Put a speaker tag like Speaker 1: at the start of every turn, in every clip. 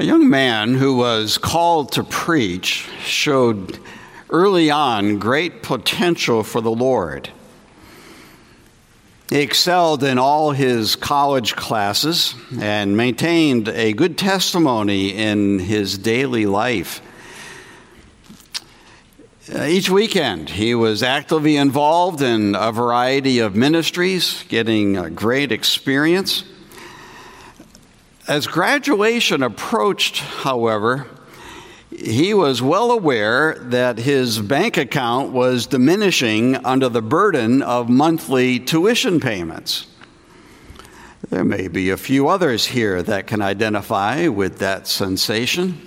Speaker 1: A young man who was called to preach showed early on great potential for the Lord. He excelled in all his college classes and maintained a good testimony in his daily life. Uh, each weekend, he was actively involved in a variety of ministries, getting a great experience. As graduation approached, however, he was well aware that his bank account was diminishing under the burden of monthly tuition payments. There may be a few others here that can identify with that sensation.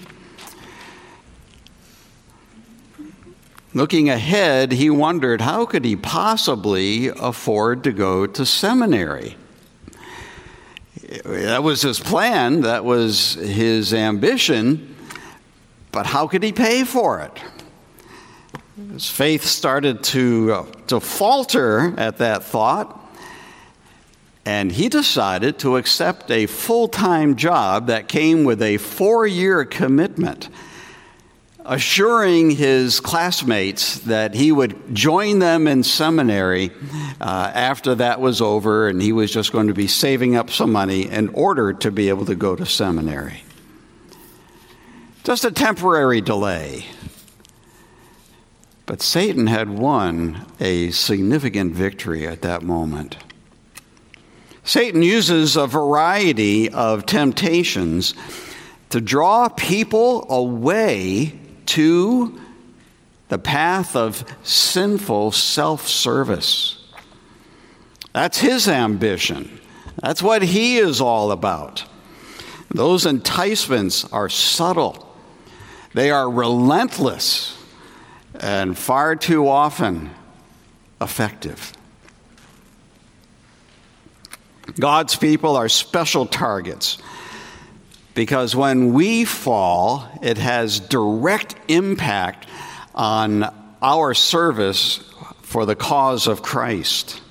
Speaker 1: Looking ahead, he wondered how could he possibly afford to go to seminary? That was his plan, that was his ambition. But how could he pay for it? His faith started to, uh, to falter at that thought, and he decided to accept a full time job that came with a four year commitment, assuring his classmates that he would join them in seminary uh, after that was over, and he was just going to be saving up some money in order to be able to go to seminary. Just a temporary delay. But Satan had won a significant victory at that moment. Satan uses a variety of temptations to draw people away to the path of sinful self service. That's his ambition. That's what he is all about. Those enticements are subtle they are relentless and far too often effective. God's people are special targets because when we fall, it has direct impact on our service for the cause of Christ.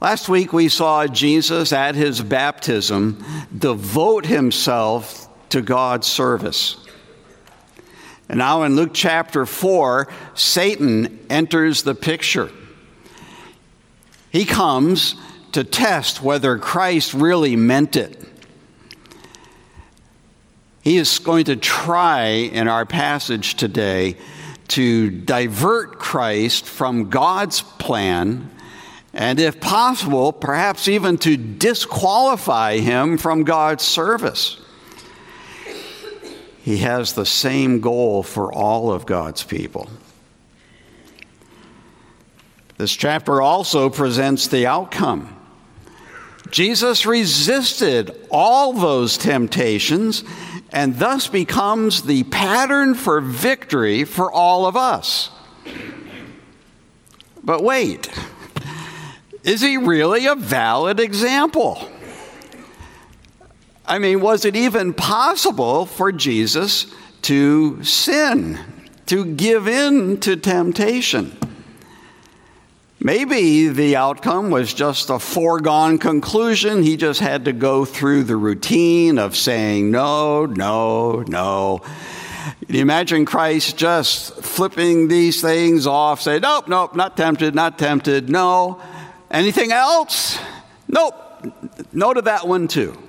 Speaker 1: Last week we saw Jesus at his baptism devote himself to God's service. And now in Luke chapter 4, Satan enters the picture. He comes to test whether Christ really meant it. He is going to try in our passage today to divert Christ from God's plan and, if possible, perhaps even to disqualify him from God's service. He has the same goal for all of God's people. This chapter also presents the outcome. Jesus resisted all those temptations and thus becomes the pattern for victory for all of us. But wait, is he really a valid example? I mean, was it even possible for Jesus to sin, to give in to temptation? Maybe the outcome was just a foregone conclusion. He just had to go through the routine of saying no, no, no. Can you imagine Christ just flipping these things off, say, nope, nope, not tempted, not tempted, no. Anything else? Nope. No to that one too.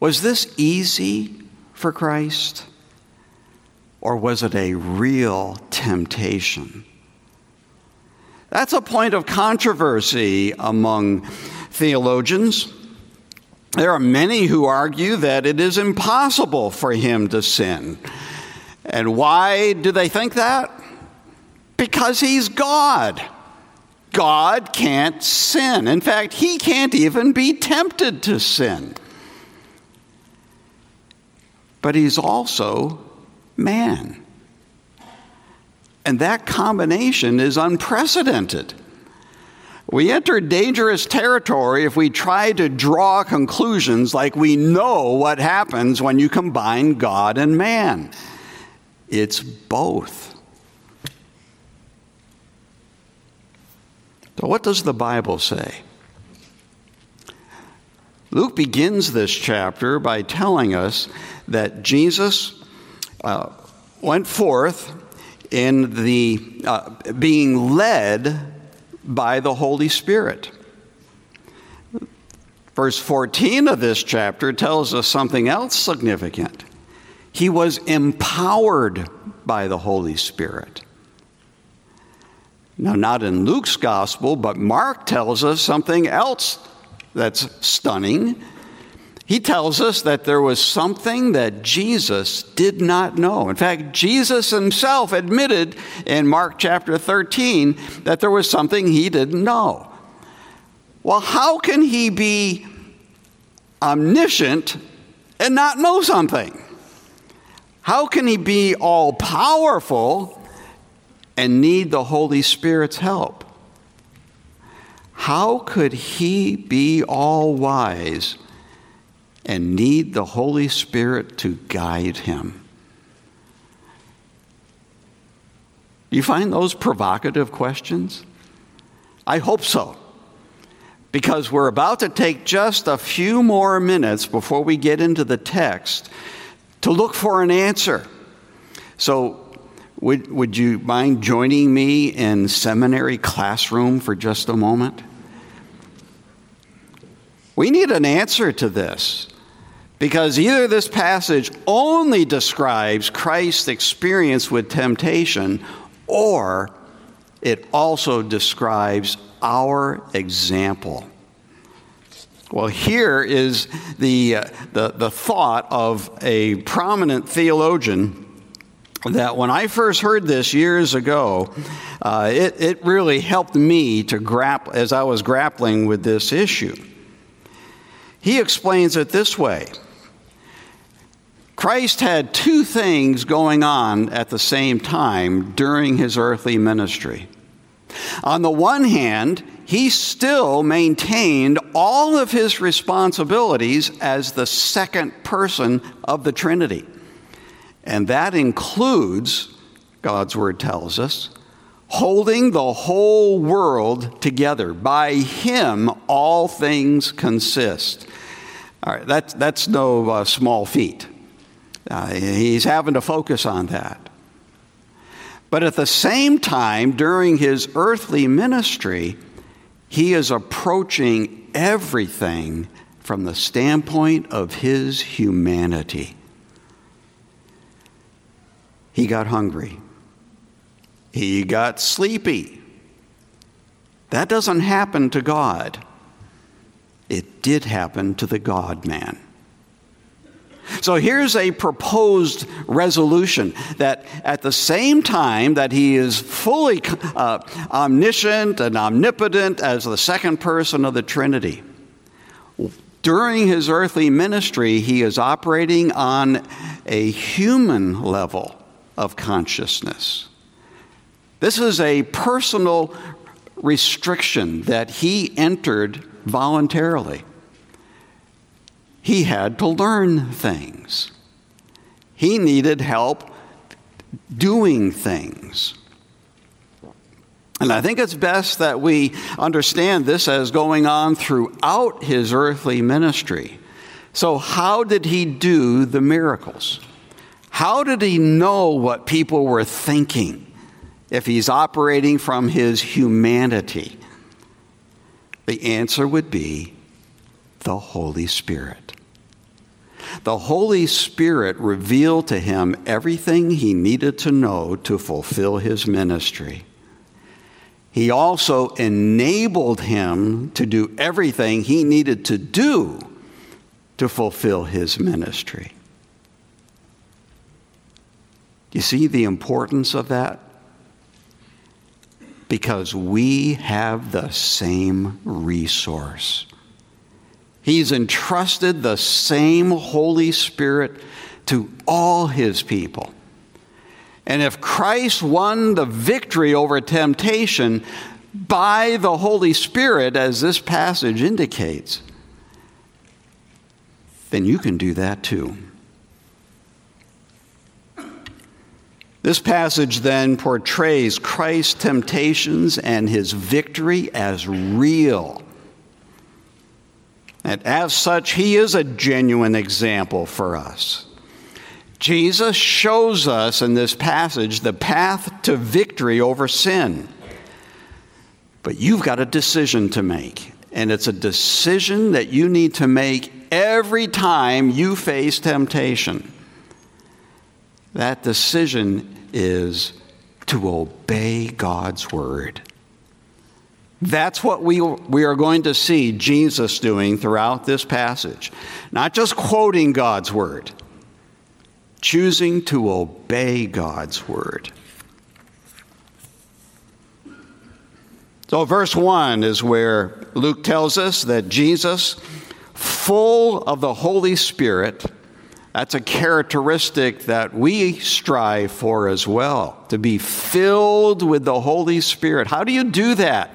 Speaker 1: Was this easy for Christ? Or was it a real temptation? That's a point of controversy among theologians. There are many who argue that it is impossible for him to sin. And why do they think that? Because he's God. God can't sin. In fact, he can't even be tempted to sin but he's also man. And that combination is unprecedented. We enter dangerous territory if we try to draw conclusions like we know what happens when you combine God and man. It's both. So, what does the Bible say? Luke begins this chapter by telling us that Jesus uh, went forth in the uh, being led by the Holy Spirit. Verse 14 of this chapter tells us something else significant. He was empowered by the Holy Spirit. Now, not in Luke's gospel, but Mark tells us something else that's stunning. He tells us that there was something that Jesus did not know. In fact, Jesus himself admitted in Mark chapter 13 that there was something he didn't know. Well, how can he be omniscient and not know something? How can he be all powerful and need the Holy Spirit's help. How could he be all wise and need the Holy Spirit to guide him? You find those provocative questions? I hope so. Because we're about to take just a few more minutes before we get into the text to look for an answer. So would, would you mind joining me in seminary classroom for just a moment? We need an answer to this because either this passage only describes Christ's experience with temptation or it also describes our example. Well, here is the, uh, the, the thought of a prominent theologian that when I first heard this years ago, uh, it, it really helped me to grapple as I was grappling with this issue. He explains it this way Christ had two things going on at the same time during his earthly ministry. On the one hand, he still maintained all of his responsibilities as the second person of the Trinity. And that includes, God's word tells us, holding the whole world together. By Him, all things consist. All right, that's, that's no uh, small feat. Uh, he's having to focus on that. But at the same time, during his earthly ministry, he is approaching everything from the standpoint of his humanity. He got hungry. He got sleepy. That doesn't happen to God. It did happen to the God man. So here's a proposed resolution that at the same time that he is fully uh, omniscient and omnipotent as the second person of the Trinity, during his earthly ministry, he is operating on a human level of consciousness. This is a personal restriction that he entered voluntarily. He had to learn things. He needed help doing things. And I think it's best that we understand this as going on throughout his earthly ministry. So, how did he do the miracles? How did he know what people were thinking if he's operating from his humanity? The answer would be the Holy Spirit. The Holy Spirit revealed to him everything he needed to know to fulfill his ministry. He also enabled him to do everything he needed to do to fulfill his ministry. You see the importance of that? Because we have the same resource. He's entrusted the same Holy Spirit to all his people. And if Christ won the victory over temptation by the Holy Spirit, as this passage indicates, then you can do that too. This passage then portrays Christ's temptations and his victory as real. And as such, he is a genuine example for us. Jesus shows us in this passage the path to victory over sin. But you've got a decision to make, and it's a decision that you need to make every time you face temptation. That decision is to obey God's word. That's what we, we are going to see Jesus doing throughout this passage. Not just quoting God's word, choosing to obey God's word. So, verse 1 is where Luke tells us that Jesus, full of the Holy Spirit, that's a characteristic that we strive for as well, to be filled with the Holy Spirit. How do you do that?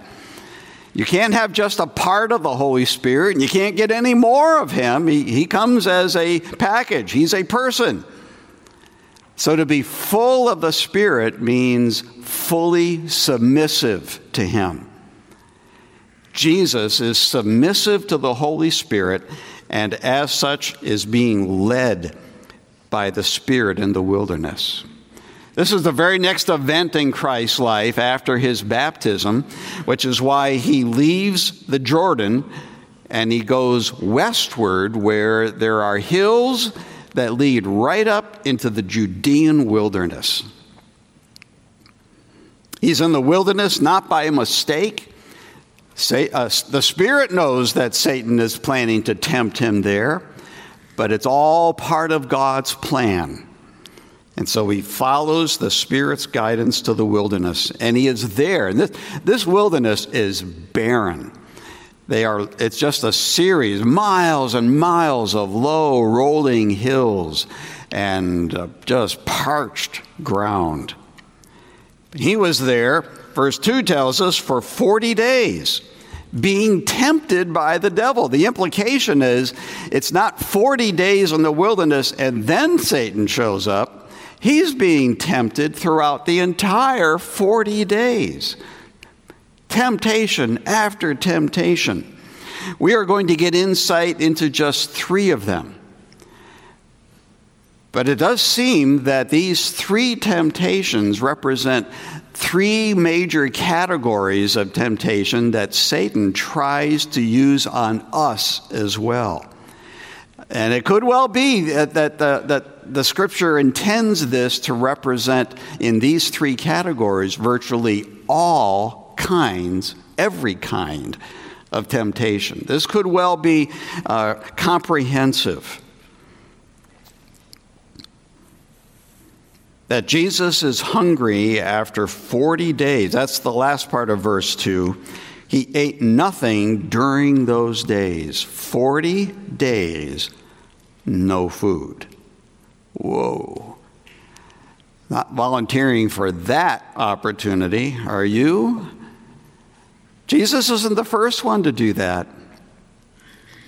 Speaker 1: You can't have just a part of the Holy Spirit, and you can't get any more of Him. He, he comes as a package, He's a person. So to be full of the Spirit means fully submissive to Him. Jesus is submissive to the Holy Spirit and as such is being led by the Spirit in the wilderness. This is the very next event in Christ's life after his baptism, which is why he leaves the Jordan and he goes westward where there are hills that lead right up into the Judean wilderness. He's in the wilderness not by mistake. Say, uh, the Spirit knows that Satan is planning to tempt him there, but it's all part of God's plan. And so he follows the Spirit's guidance to the wilderness, and he is there. And this, this wilderness is barren. They are, it's just a series, miles and miles of low rolling hills and uh, just parched ground. He was there, verse 2 tells us, for 40 days being tempted by the devil. The implication is it's not 40 days in the wilderness and then Satan shows up. He's being tempted throughout the entire 40 days. Temptation after temptation. We are going to get insight into just three of them. But it does seem that these three temptations represent three major categories of temptation that Satan tries to use on us as well. And it could well be that, that, that, that the scripture intends this to represent in these three categories virtually all kinds, every kind of temptation. This could well be uh, comprehensive. That Jesus is hungry after 40 days. That's the last part of verse 2. He ate nothing during those days. 40 days, no food. Whoa. Not volunteering for that opportunity, are you? Jesus isn't the first one to do that.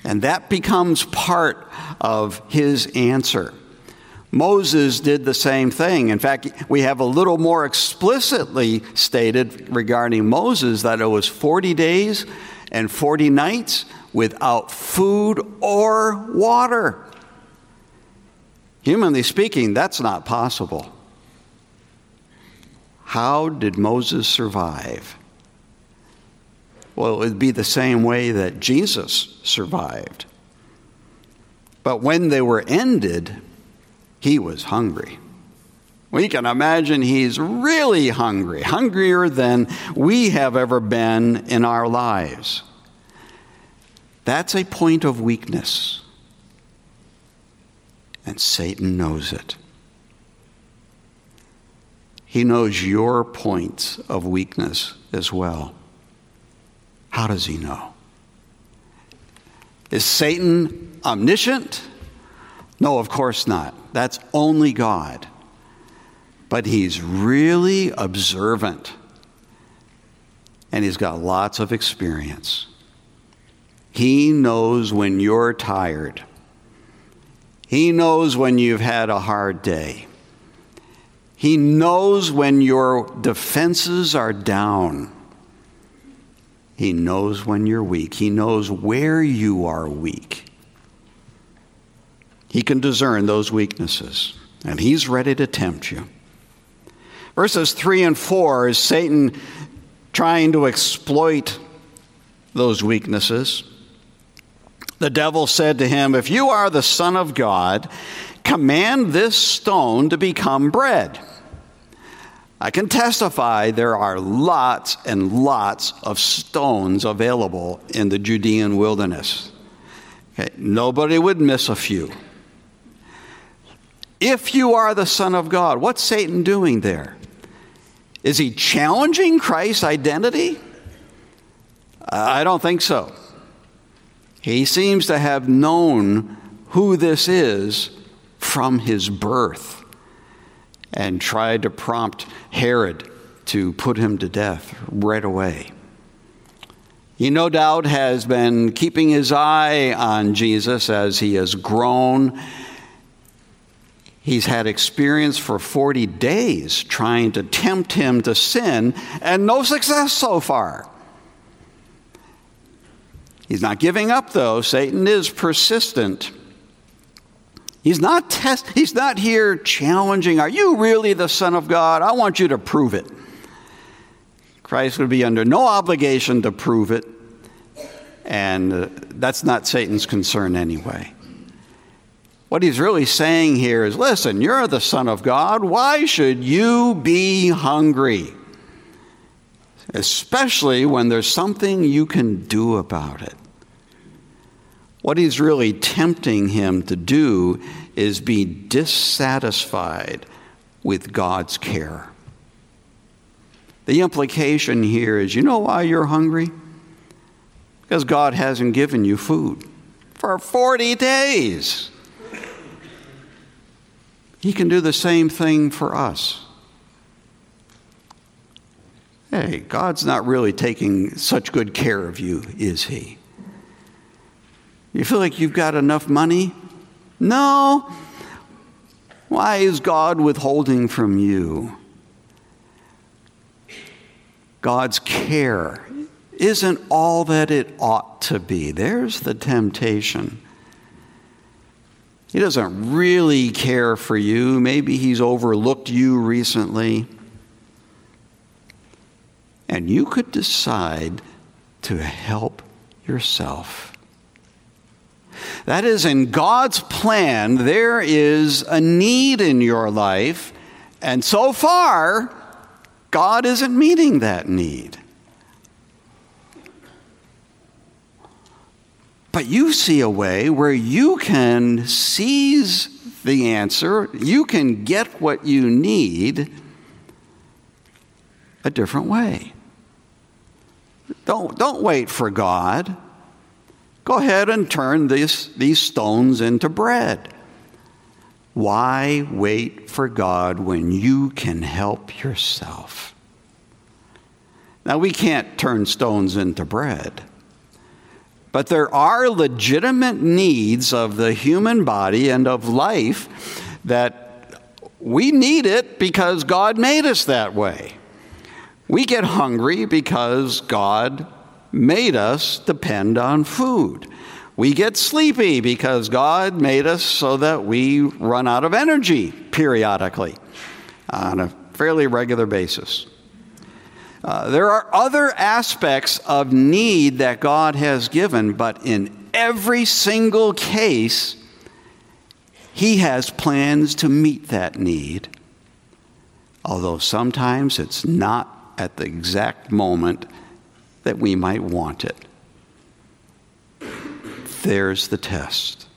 Speaker 1: And that becomes part of his answer. Moses did the same thing. In fact, we have a little more explicitly stated regarding Moses that it was 40 days and 40 nights without food or water. Humanly speaking, that's not possible. How did Moses survive? Well, it would be the same way that Jesus survived. But when they were ended, he was hungry. We can imagine he's really hungry, hungrier than we have ever been in our lives. That's a point of weakness. And Satan knows it. He knows your points of weakness as well. How does he know? Is Satan omniscient? No, of course not. That's only God. But he's really observant. And he's got lots of experience. He knows when you're tired. He knows when you've had a hard day. He knows when your defenses are down. He knows when you're weak, He knows where you are weak. He can discern those weaknesses, and He's ready to tempt you. Verses 3 and 4 is Satan trying to exploit those weaknesses. The devil said to him, If you are the Son of God, command this stone to become bread. I can testify there are lots and lots of stones available in the Judean wilderness. Okay, nobody would miss a few. If you are the Son of God, what's Satan doing there? Is he challenging Christ's identity? I don't think so. He seems to have known who this is from his birth and tried to prompt Herod to put him to death right away. He no doubt has been keeping his eye on Jesus as he has grown He's had experience for 40 days trying to tempt him to sin, and no success so far. He's not giving up, though. Satan is persistent. He's not, test, he's not here challenging, Are you really the Son of God? I want you to prove it. Christ would be under no obligation to prove it, and uh, that's not Satan's concern anyway. What he's really saying here is listen, you're the Son of God. Why should you be hungry? Especially when there's something you can do about it. What he's really tempting him to do is be dissatisfied with God's care. The implication here is you know why you're hungry? Because God hasn't given you food for 40 days. He can do the same thing for us. Hey, God's not really taking such good care of you, is He? You feel like you've got enough money? No. Why is God withholding from you? God's care isn't all that it ought to be. There's the temptation. He doesn't really care for you. Maybe he's overlooked you recently. And you could decide to help yourself. That is, in God's plan, there is a need in your life, and so far, God isn't meeting that need. But you see a way where you can seize the answer, you can get what you need a different way. Don't, don't wait for God. Go ahead and turn this, these stones into bread. Why wait for God when you can help yourself? Now, we can't turn stones into bread. But there are legitimate needs of the human body and of life that we need it because God made us that way. We get hungry because God made us depend on food. We get sleepy because God made us so that we run out of energy periodically on a fairly regular basis. Uh, there are other aspects of need that God has given, but in every single case, He has plans to meet that need. Although sometimes it's not at the exact moment that we might want it. There's the test.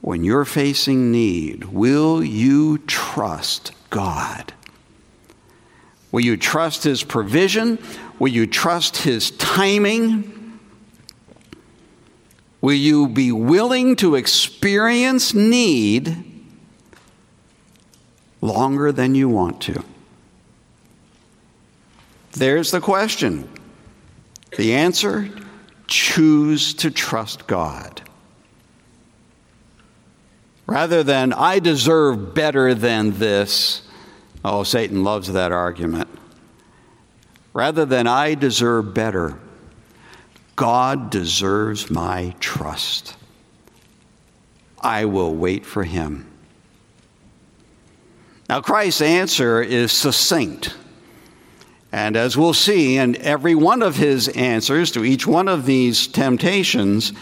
Speaker 1: When you're facing need, will you trust God? Will you trust His provision? Will you trust His timing? Will you be willing to experience need longer than you want to? There's the question. The answer choose to trust God. Rather than, I deserve better than this, Oh, Satan loves that argument. rather than I deserve better. God deserves my trust. I will wait for him. Now, Christ's answer is succinct. And as we'll see in every one of his answers to each one of these temptations,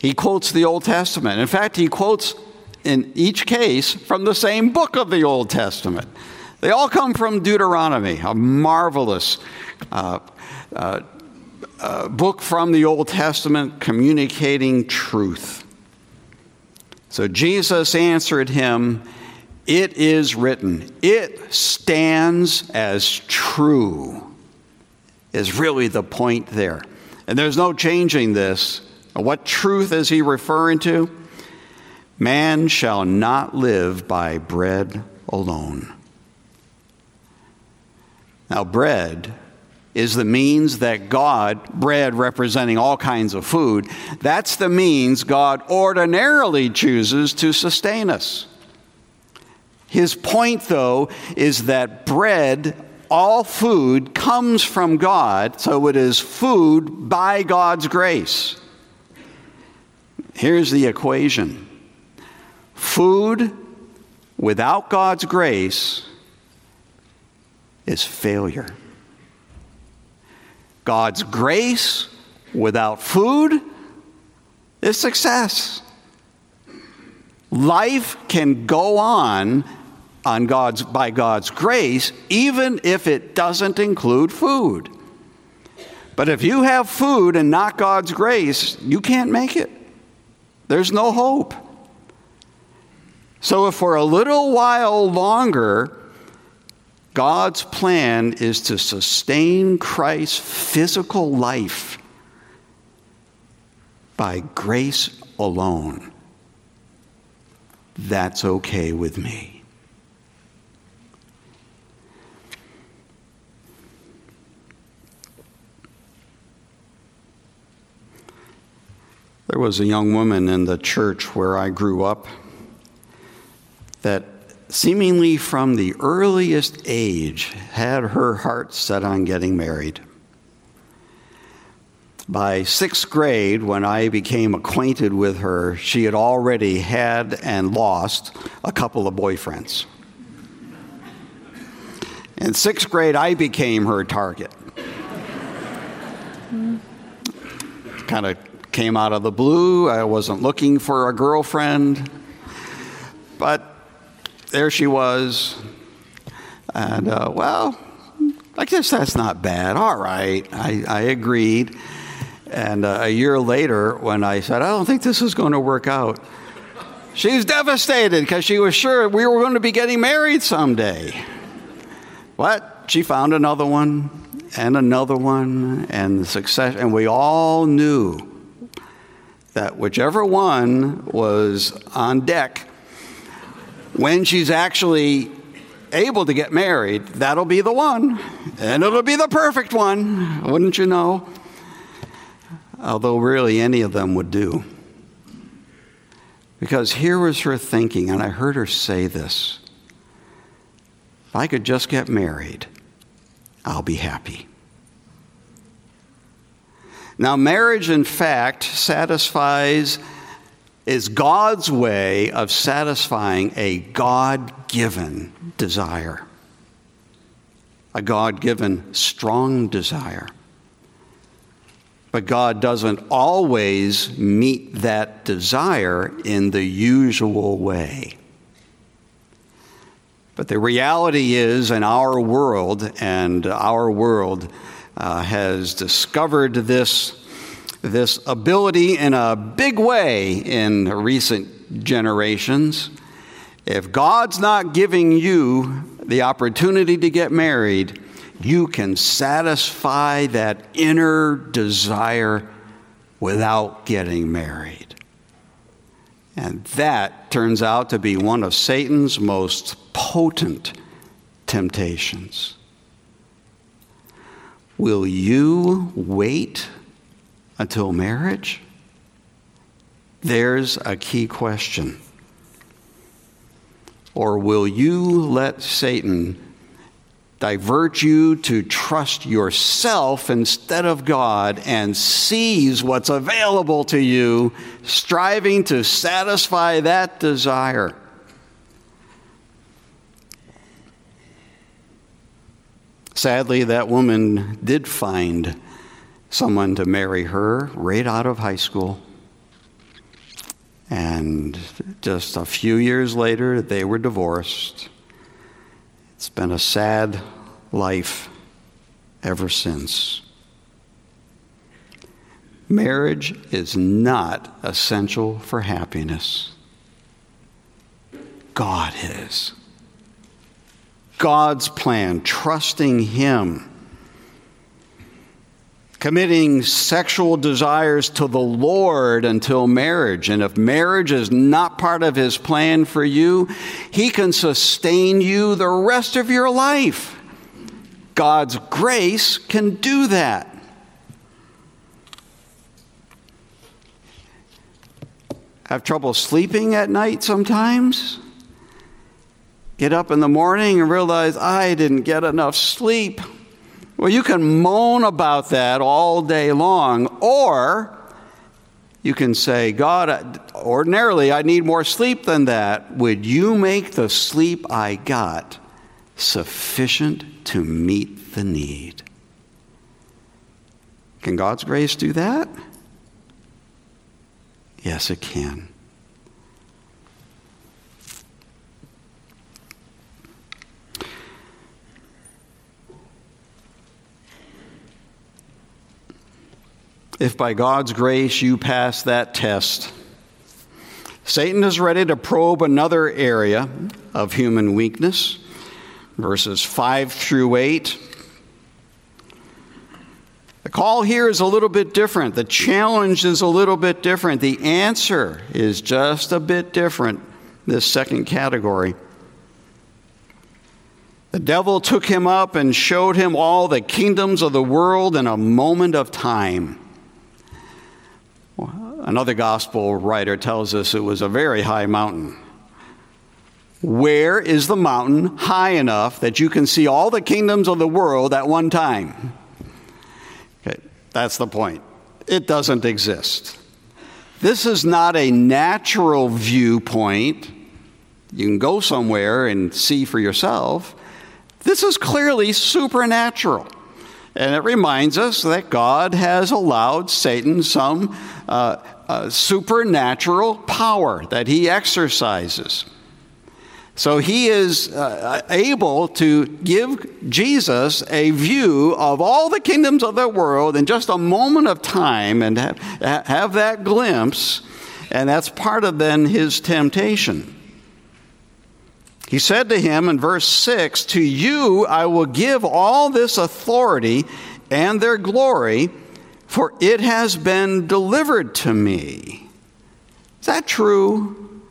Speaker 1: he quotes the Old Testament. In fact, he quotes in each case from the same book of the Old Testament. They all come from Deuteronomy, a marvelous uh, uh, uh, book from the Old Testament communicating truth. So Jesus answered him, It is written, it stands as true, is really the point there. And there's no changing this. What truth is he referring to? Man shall not live by bread alone. Now, bread is the means that God, bread representing all kinds of food, that's the means God ordinarily chooses to sustain us. His point, though, is that bread, all food, comes from God, so it is food by God's grace. Here's the equation food without God's grace is failure. God's grace without food is success. Life can go on on God's, by God's grace, even if it doesn't include food. But if you have food and not God's grace, you can't make it. There's no hope. So, if for a little while longer God's plan is to sustain Christ's physical life by grace alone. That's okay with me. There was a young woman in the church where I grew up that seemingly from the earliest age, had her heart set on getting married. By sixth grade, when I became acquainted with her, she had already had and lost a couple of boyfriends. In sixth grade, I became her target. kind of came out of the blue. I wasn't looking for a girlfriend. But there she was. And, uh, well, I guess that's not bad. All right. I, I agreed. And uh, a year later, when I said, I don't think this is going to work out, she was devastated because she was sure we were going to be getting married someday. What? She found another one and another one and success, and we all knew that whichever one was on deck when she's actually able to get married, that'll be the one. And it'll be the perfect one, wouldn't you know? Although, really, any of them would do. Because here was her thinking, and I heard her say this if I could just get married, I'll be happy. Now, marriage, in fact, satisfies is God's way of satisfying a God given desire, a God given strong desire. But God doesn't always meet that desire in the usual way. But the reality is, in our world, and our world uh, has discovered this this ability in a big way in recent generations. If God's not giving you the opportunity to get married, you can satisfy that inner desire without getting married. And that turns out to be one of Satan's most potent temptations. Will you wait until marriage? There's a key question. Or will you let Satan divert you to trust yourself instead of God and seize what's available to you, striving to satisfy that desire. Sadly, that woman did find someone to marry her right out of high school. And just a few years later, they were divorced. It's been a sad life ever since. Marriage is not essential for happiness. God is. God's plan, trusting Him committing sexual desires to the Lord until marriage. And if marriage is not part of His plan for you, He can sustain you the rest of your life. God's grace can do that. Have trouble sleeping at night sometimes? Get up in the morning and realize I didn't get enough sleep. Well, you can moan about that all day long, or you can say, God, ordinarily I need more sleep than that. Would you make the sleep I got sufficient to meet the need? Can God's grace do that? Yes, it can. If by God's grace you pass that test. Satan is ready to probe another area of human weakness, verses 5 through 8. The call here is a little bit different. The challenge is a little bit different. The answer is just a bit different, this second category. The devil took him up and showed him all the kingdoms of the world in a moment of time. Another gospel writer tells us it was a very high mountain. Where is the mountain high enough that you can see all the kingdoms of the world at one time? Okay, that's the point. It doesn't exist. This is not a natural viewpoint. You can go somewhere and see for yourself. This is clearly supernatural. And it reminds us that God has allowed Satan some uh, uh, supernatural power that he exercises. So he is uh, able to give Jesus a view of all the kingdoms of the world in just a moment of time and have, have that glimpse, and that's part of then his temptation. He said to him in verse 6 To you I will give all this authority and their glory, for it has been delivered to me. Is that true?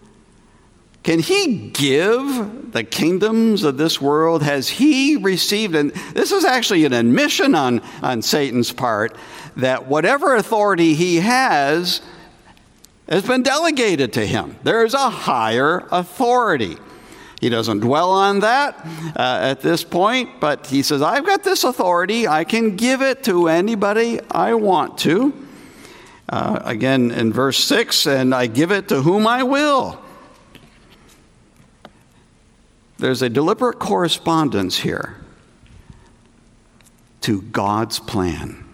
Speaker 1: Can he give the kingdoms of this world? Has he received, and this is actually an admission on, on Satan's part, that whatever authority he has has been delegated to him. There is a higher authority. He doesn't dwell on that uh, at this point, but he says, I've got this authority. I can give it to anybody I want to. Uh, again, in verse 6, and I give it to whom I will. There's a deliberate correspondence here to God's plan.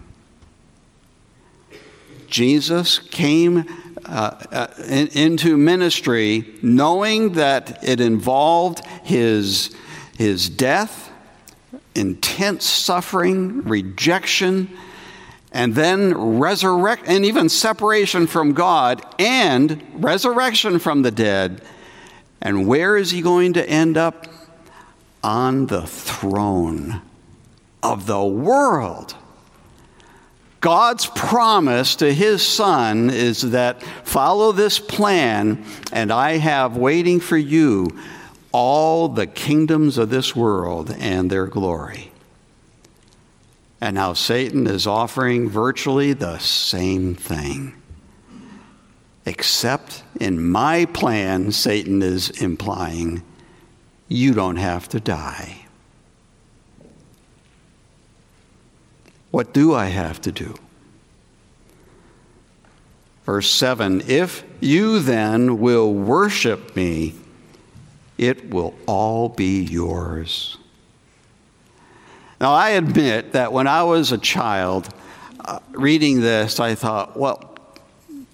Speaker 1: Jesus came uh, in, into ministry knowing that it involved his, his death, intense suffering, rejection, and then resurrect, and even separation from God and resurrection from the dead. And where is he going to end up? On the throne of the world. God's promise to his son is that follow this plan, and I have waiting for you all the kingdoms of this world and their glory. And now Satan is offering virtually the same thing. Except in my plan, Satan is implying, you don't have to die. What do I have to do? Verse 7 If you then will worship me, it will all be yours. Now, I admit that when I was a child uh, reading this, I thought, well,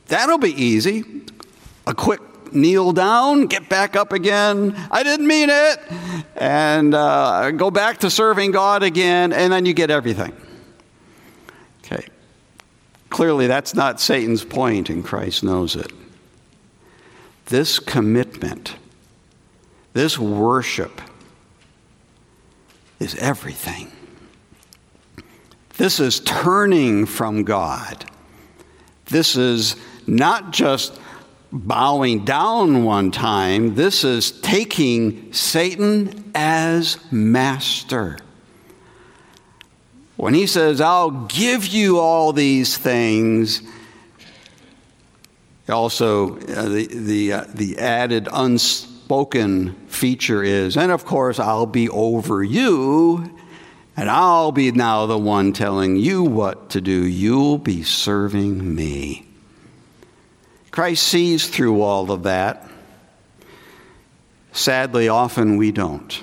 Speaker 1: that'll be easy. A quick kneel down, get back up again. I didn't mean it. And uh, go back to serving God again, and then you get everything. Okay. Clearly, that's not Satan's point, and Christ knows it. This commitment, this worship, is everything. This is turning from God. This is not just bowing down one time, this is taking Satan as master. When he says, I'll give you all these things, also uh, the, the, uh, the added unspoken feature is, and of course, I'll be over you, and I'll be now the one telling you what to do. You'll be serving me. Christ sees through all of that. Sadly, often we don't.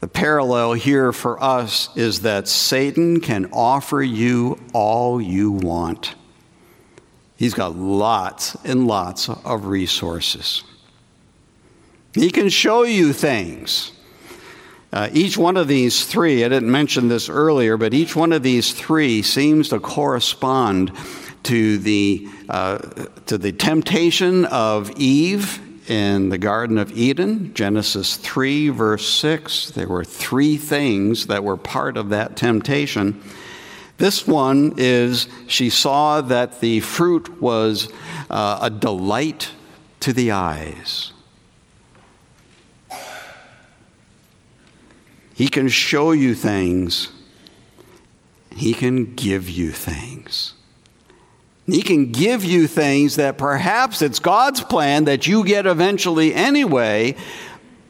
Speaker 1: The parallel here for us is that Satan can offer you all you want. He's got lots and lots of resources. He can show you things. Uh, each one of these three, I didn't mention this earlier, but each one of these three seems to correspond to the, uh, to the temptation of Eve in the Garden of Eden, Genesis 3, verse 6. There were three things that were part of that temptation. This one is she saw that the fruit was uh, a delight to the eyes. He can show you things, He can give you things. He can give you things that perhaps it's God's plan that you get eventually anyway,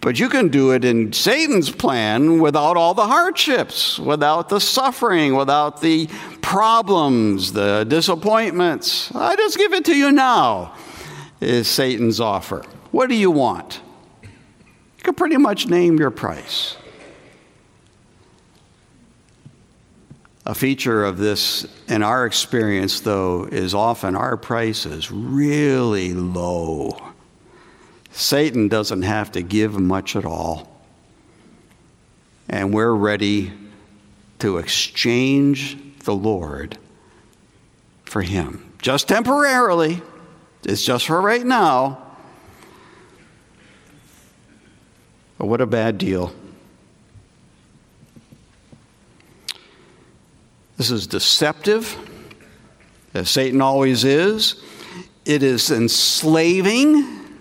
Speaker 1: but you can do it in Satan's plan without all the hardships, without the suffering, without the problems, the disappointments. I just give it to you now, is Satan's offer. What do you want? You can pretty much name your price. A feature of this in our experience, though, is often our price is really low. Satan doesn't have to give much at all. And we're ready to exchange the Lord for him. Just temporarily, it's just for right now. But what a bad deal. This is deceptive, as Satan always is. It is enslaving,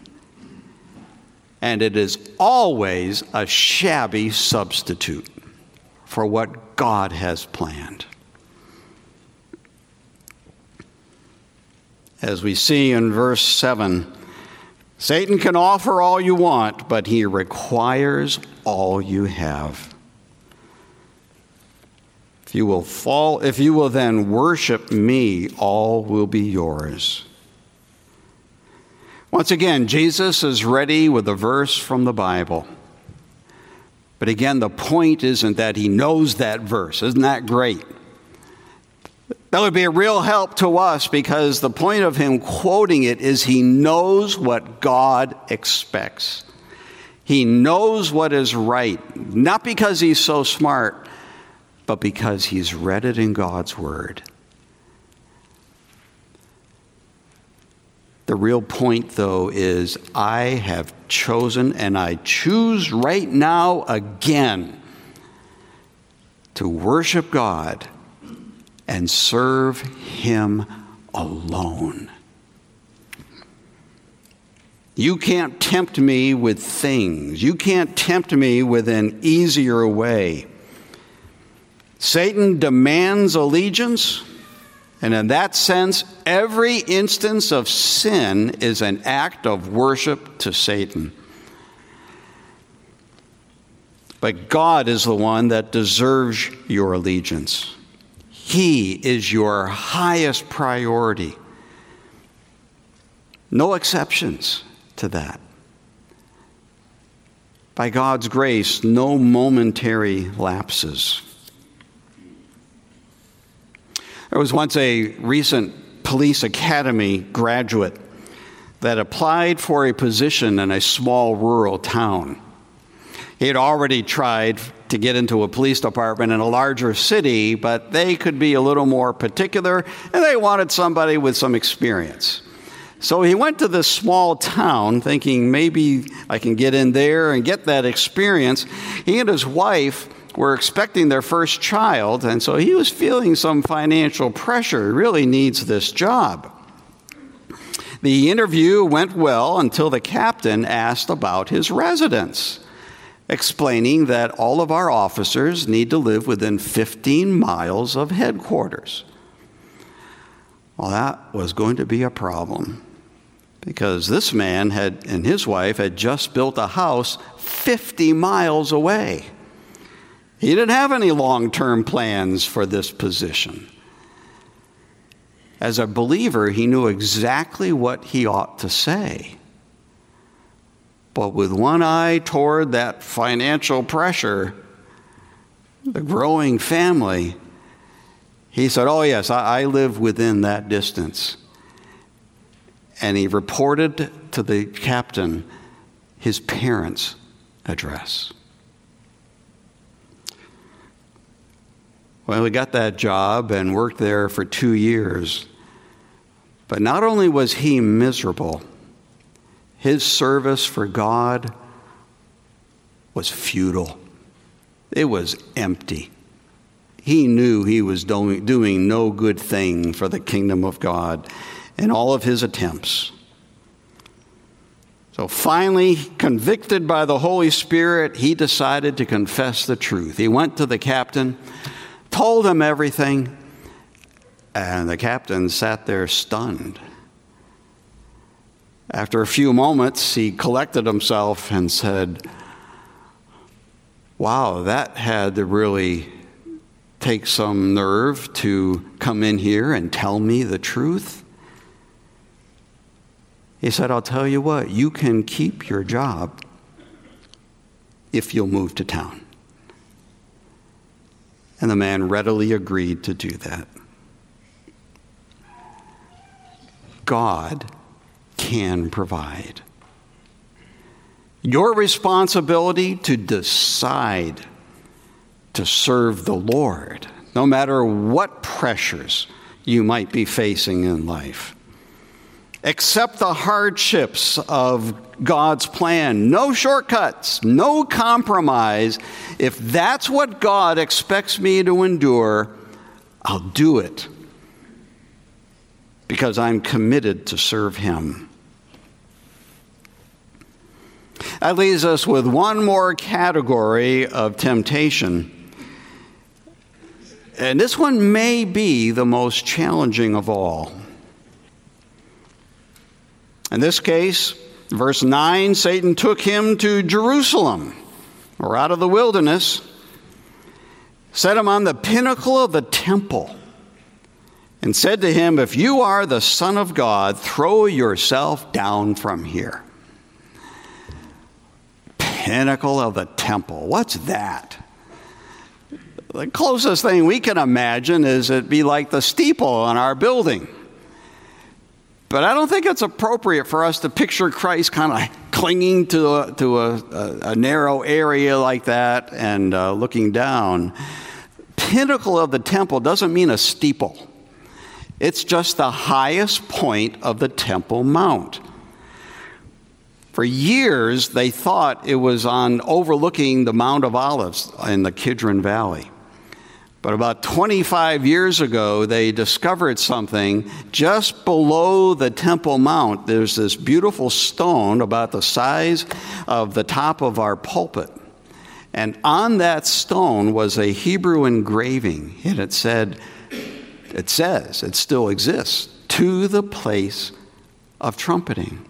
Speaker 1: and it is always a shabby substitute for what God has planned. As we see in verse 7, Satan can offer all you want, but he requires all you have. If you will fall, if you will then worship me, all will be yours. Once again, Jesus is ready with a verse from the Bible. But again, the point isn't that he knows that verse. Isn't that great? That would be a real help to us because the point of him quoting it is he knows what God expects. He knows what is right, not because he's so smart, but because he's read it in God's Word. The real point, though, is I have chosen and I choose right now again to worship God and serve Him alone. You can't tempt me with things. You can't tempt me with an easier way. Satan demands allegiance, and in that sense, every instance of sin is an act of worship to Satan. But God is the one that deserves your allegiance. He is your highest priority. No exceptions to that. By God's grace, no momentary lapses. There was once a recent police academy graduate that applied for a position in a small rural town. He had already tried to get into a police department in a larger city, but they could be a little more particular and they wanted somebody with some experience. So he went to this small town thinking maybe I can get in there and get that experience. He and his wife were expecting their first child, and so he was feeling some financial pressure. He really needs this job. The interview went well until the captain asked about his residence, explaining that all of our officers need to live within 15 miles of headquarters. Well, that was going to be a problem because this man had and his wife had just built a house 50 miles away. He didn't have any long-term plans for this position. As a believer, he knew exactly what he ought to say. But with one eye toward that financial pressure, the growing family, he said, Oh, yes, I, I live within that distance. And he reported to the captain his parents' address. Well, he got that job and worked there for two years. But not only was he miserable, his service for God was futile, it was empty. He knew he was doing, doing no good thing for the kingdom of God in all of his attempts. So finally, convicted by the Holy Spirit, he decided to confess the truth. He went to the captain, told him everything, and the captain sat there stunned. After a few moments, he collected himself and said, Wow, that had to really take some nerve to come in here and tell me the truth. He said, I'll tell you what, you can keep your job if you'll move to town. And the man readily agreed to do that. God can provide. Your responsibility to decide to serve the Lord, no matter what pressures you might be facing in life. Accept the hardships of God's plan. No shortcuts, no compromise. If that's what God expects me to endure, I'll do it because I'm committed to serve Him. That leaves us with one more category of temptation. And this one may be the most challenging of all. In this case, verse 9 Satan took him to Jerusalem, or out of the wilderness, set him on the pinnacle of the temple and said to him, If you are the Son of God, throw yourself down from here. Pinnacle of the temple. What's that? The closest thing we can imagine is it'd be like the steeple on our building. But I don't think it's appropriate for us to picture Christ kind of clinging to a, to a, a, a narrow area like that and uh, looking down. Pinnacle of the temple doesn't mean a steeple. It's just the highest point of the Temple Mount. For years, they thought it was on overlooking the Mount of Olives in the Kidron Valley. But about 25 years ago, they discovered something just below the Temple Mount. There's this beautiful stone about the size of the top of our pulpit. And on that stone was a Hebrew engraving, and it said, it says, it still exists, to the place of trumpeting.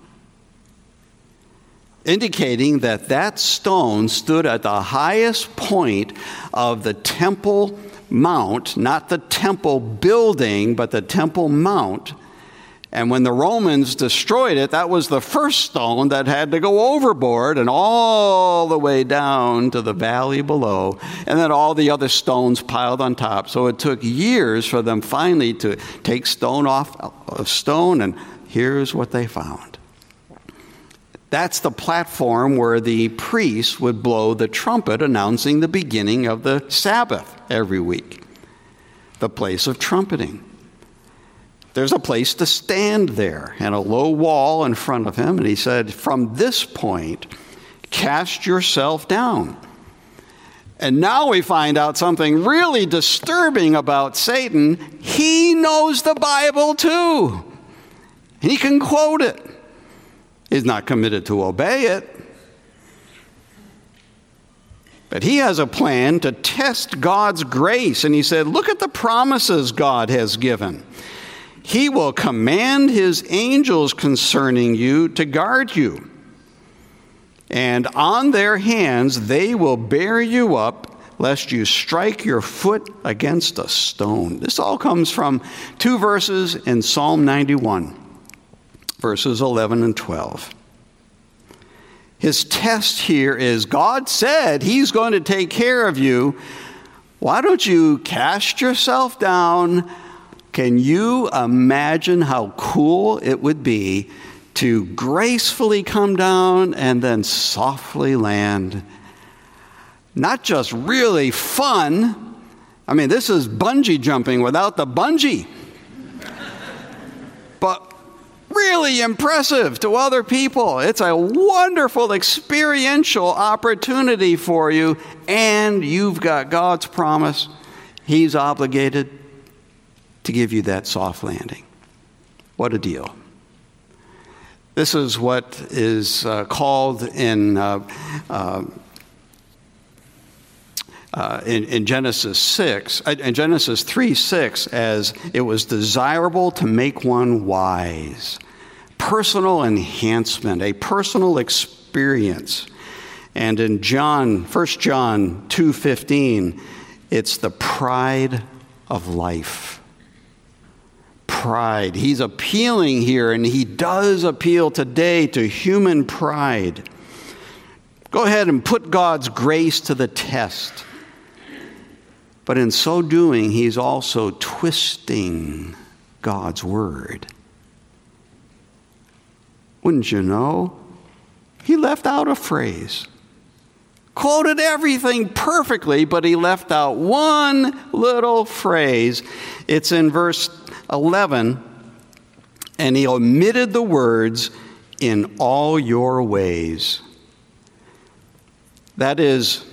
Speaker 1: indicating that that stone stood at the highest point of the temple mount, not the temple building, but the temple mount. And when the Romans destroyed it, that was the first stone that had to go overboard and all the way down to the valley below, and then all the other stones piled on top. So it took years for them finally to take stone off of stone, and here's what they found. That's the platform where the priest would blow the trumpet announcing the beginning of the Sabbath every week. The place of trumpeting. There's a place to stand there and a low wall in front of him. And he said, From this point, cast yourself down. And now we find out something really disturbing about Satan. He knows the Bible too. He can quote it. He's not committed to obey it. But he has a plan to test God's grace. And he said, Look at the promises God has given. He will command his angels concerning you to guard you. And on their hands they will bear you up, lest you strike your foot against a stone. This all comes from two verses in Psalm 91, verses 11 and 12. His test here is God said he's going to take care of you. Why don't you cast yourself down? Can you imagine how cool it would be to gracefully come down and then softly land? Not just really fun. I mean, this is bungee jumping without the bungee. but really impressive to other people. It's a wonderful experiential opportunity for you, and you've got God's promise. He's obligated to give you that soft landing. What a deal. This is what is uh, called in, uh, uh, uh in, in, Genesis 6, uh, in Genesis 3 6, as it was desirable to make one wise. Personal enhancement, a personal experience. And in John, 1 John 2:15, it's the pride of life pride. He's appealing here, and he does appeal today to human pride. Go ahead and put God's grace to the test. But in so doing, he's also twisting God's word. Wouldn't you know? He left out a phrase. Quoted everything perfectly, but he left out one little phrase. It's in verse 11, and he omitted the words, in all your ways. That is,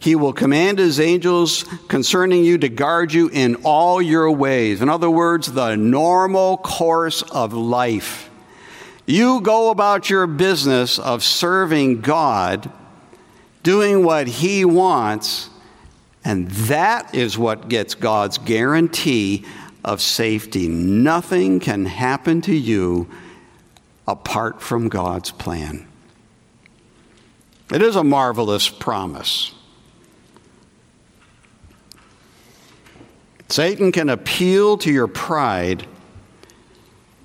Speaker 1: he will command his angels concerning you to guard you in all your ways. In other words, the normal course of life. You go about your business of serving God, doing what he wants, and that is what gets God's guarantee of safety. Nothing can happen to you apart from God's plan. It is a marvelous promise. Satan can appeal to your pride.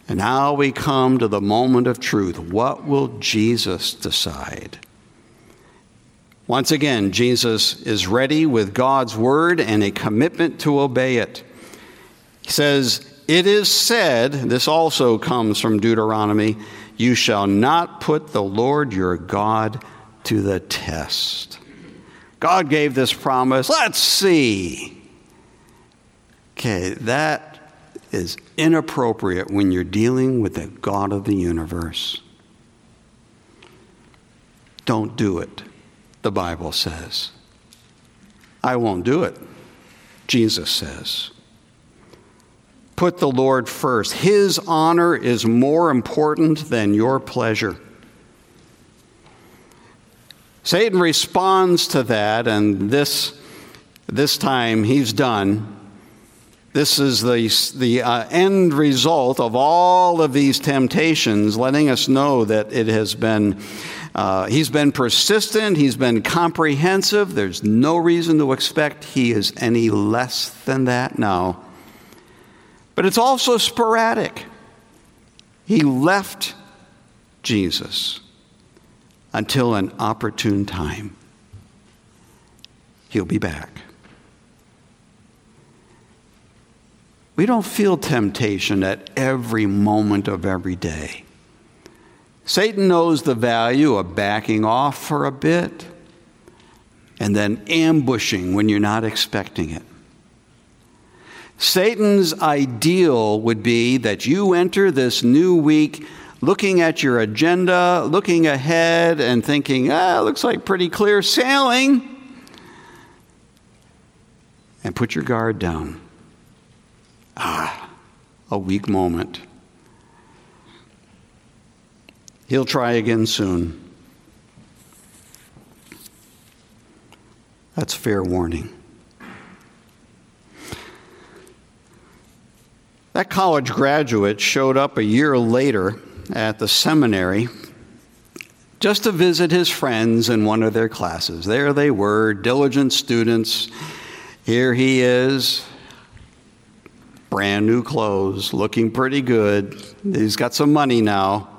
Speaker 1: And now we come to the moment of truth. What will Jesus decide? Once again, Jesus is ready with God's word and a commitment to obey it. He says, It is said, this also comes from Deuteronomy, you shall not put the Lord your God to the test. God gave this promise. Let's see. Okay, that is inappropriate when you're dealing with the God of the universe. Don't do it, the Bible says. I won't do it, Jesus says. Put the Lord first. His honor is more important than your pleasure. Satan responds to that, and this, this time he's done. This is the, the uh, end result of all of these temptations, letting us know that it has been, uh, he's been persistent, he's been comprehensive. There's no reason to expect he is any less than that now. But it's also sporadic. He left Jesus until an opportune time. He'll be back. We don't feel temptation at every moment of every day. Satan knows the value of backing off for a bit and then ambushing when you're not expecting it. Satan's ideal would be that you enter this new week looking at your agenda, looking ahead, and thinking, ah, looks like pretty clear sailing. And put your guard down. Ah, a weak moment. He'll try again soon. That's fair warning. That college graduate showed up a year later at the seminary just to visit his friends in one of their classes. There they were, diligent students. Here he is, brand new clothes, looking pretty good. He's got some money now.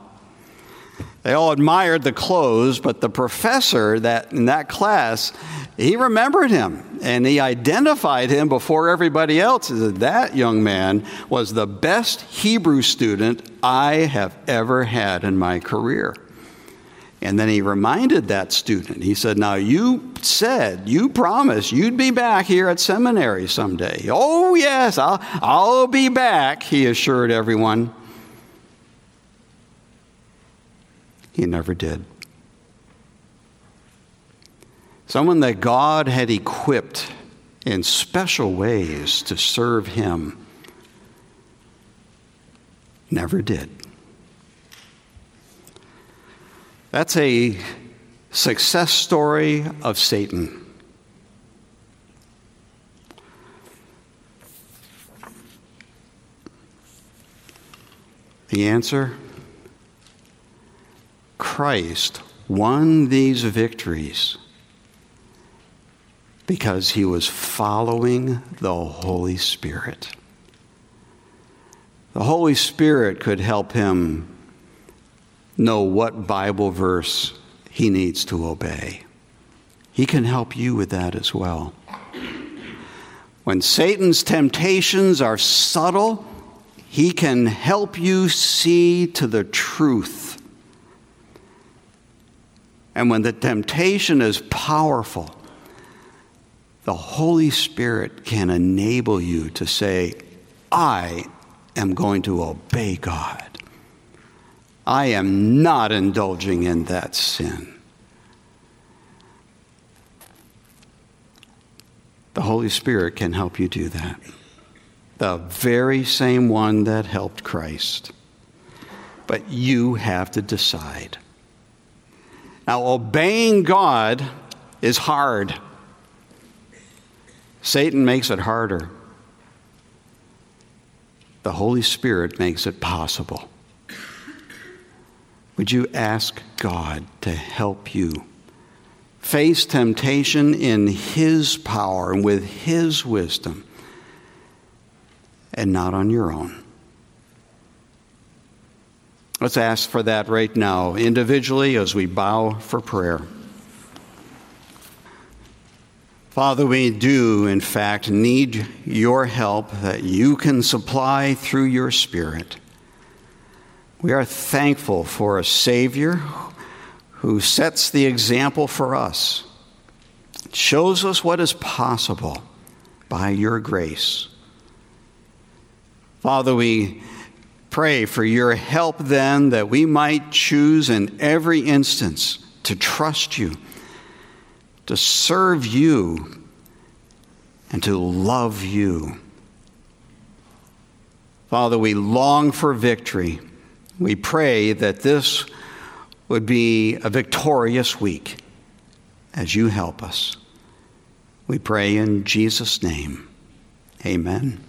Speaker 1: They all admired the clothes, but the professor that in that class, he remembered him and he identified him before everybody else. That that young man was the best Hebrew student I have ever had in my career. And then he reminded that student, he said, Now you said, you promised you'd be back here at seminary someday. Oh, yes, I'll, I'll be back, he assured everyone. He never did. Someone that God had equipped in special ways to serve him never did. That's a success story of Satan. The answer? Christ won these victories because he was following the Holy Spirit. The Holy Spirit could help him know what Bible verse he needs to obey. He can help you with that as well. When Satan's temptations are subtle, he can help you see to the truth. And when the temptation is powerful, the Holy Spirit can enable you to say, I am going to obey God. I am not indulging in that sin. The Holy Spirit can help you do that. The very same one that helped Christ. But you have to decide. Now, obeying God is hard. Satan makes it harder. The Holy Spirit makes it possible. Would you ask God to help you face temptation in His power and with His wisdom and not on your own? Let's ask for that right now, individually, as we bow for prayer. Father, we do, in fact, need your help that you can supply through your Spirit. We are thankful for a Savior who sets the example for us, shows us what is possible by your grace. Father, we pray for your help then that we might choose in every instance to trust you, to serve you, and to love you. Father, we long for victory. We pray that this would be a victorious week as you help us. We pray in Jesus' name. Amen.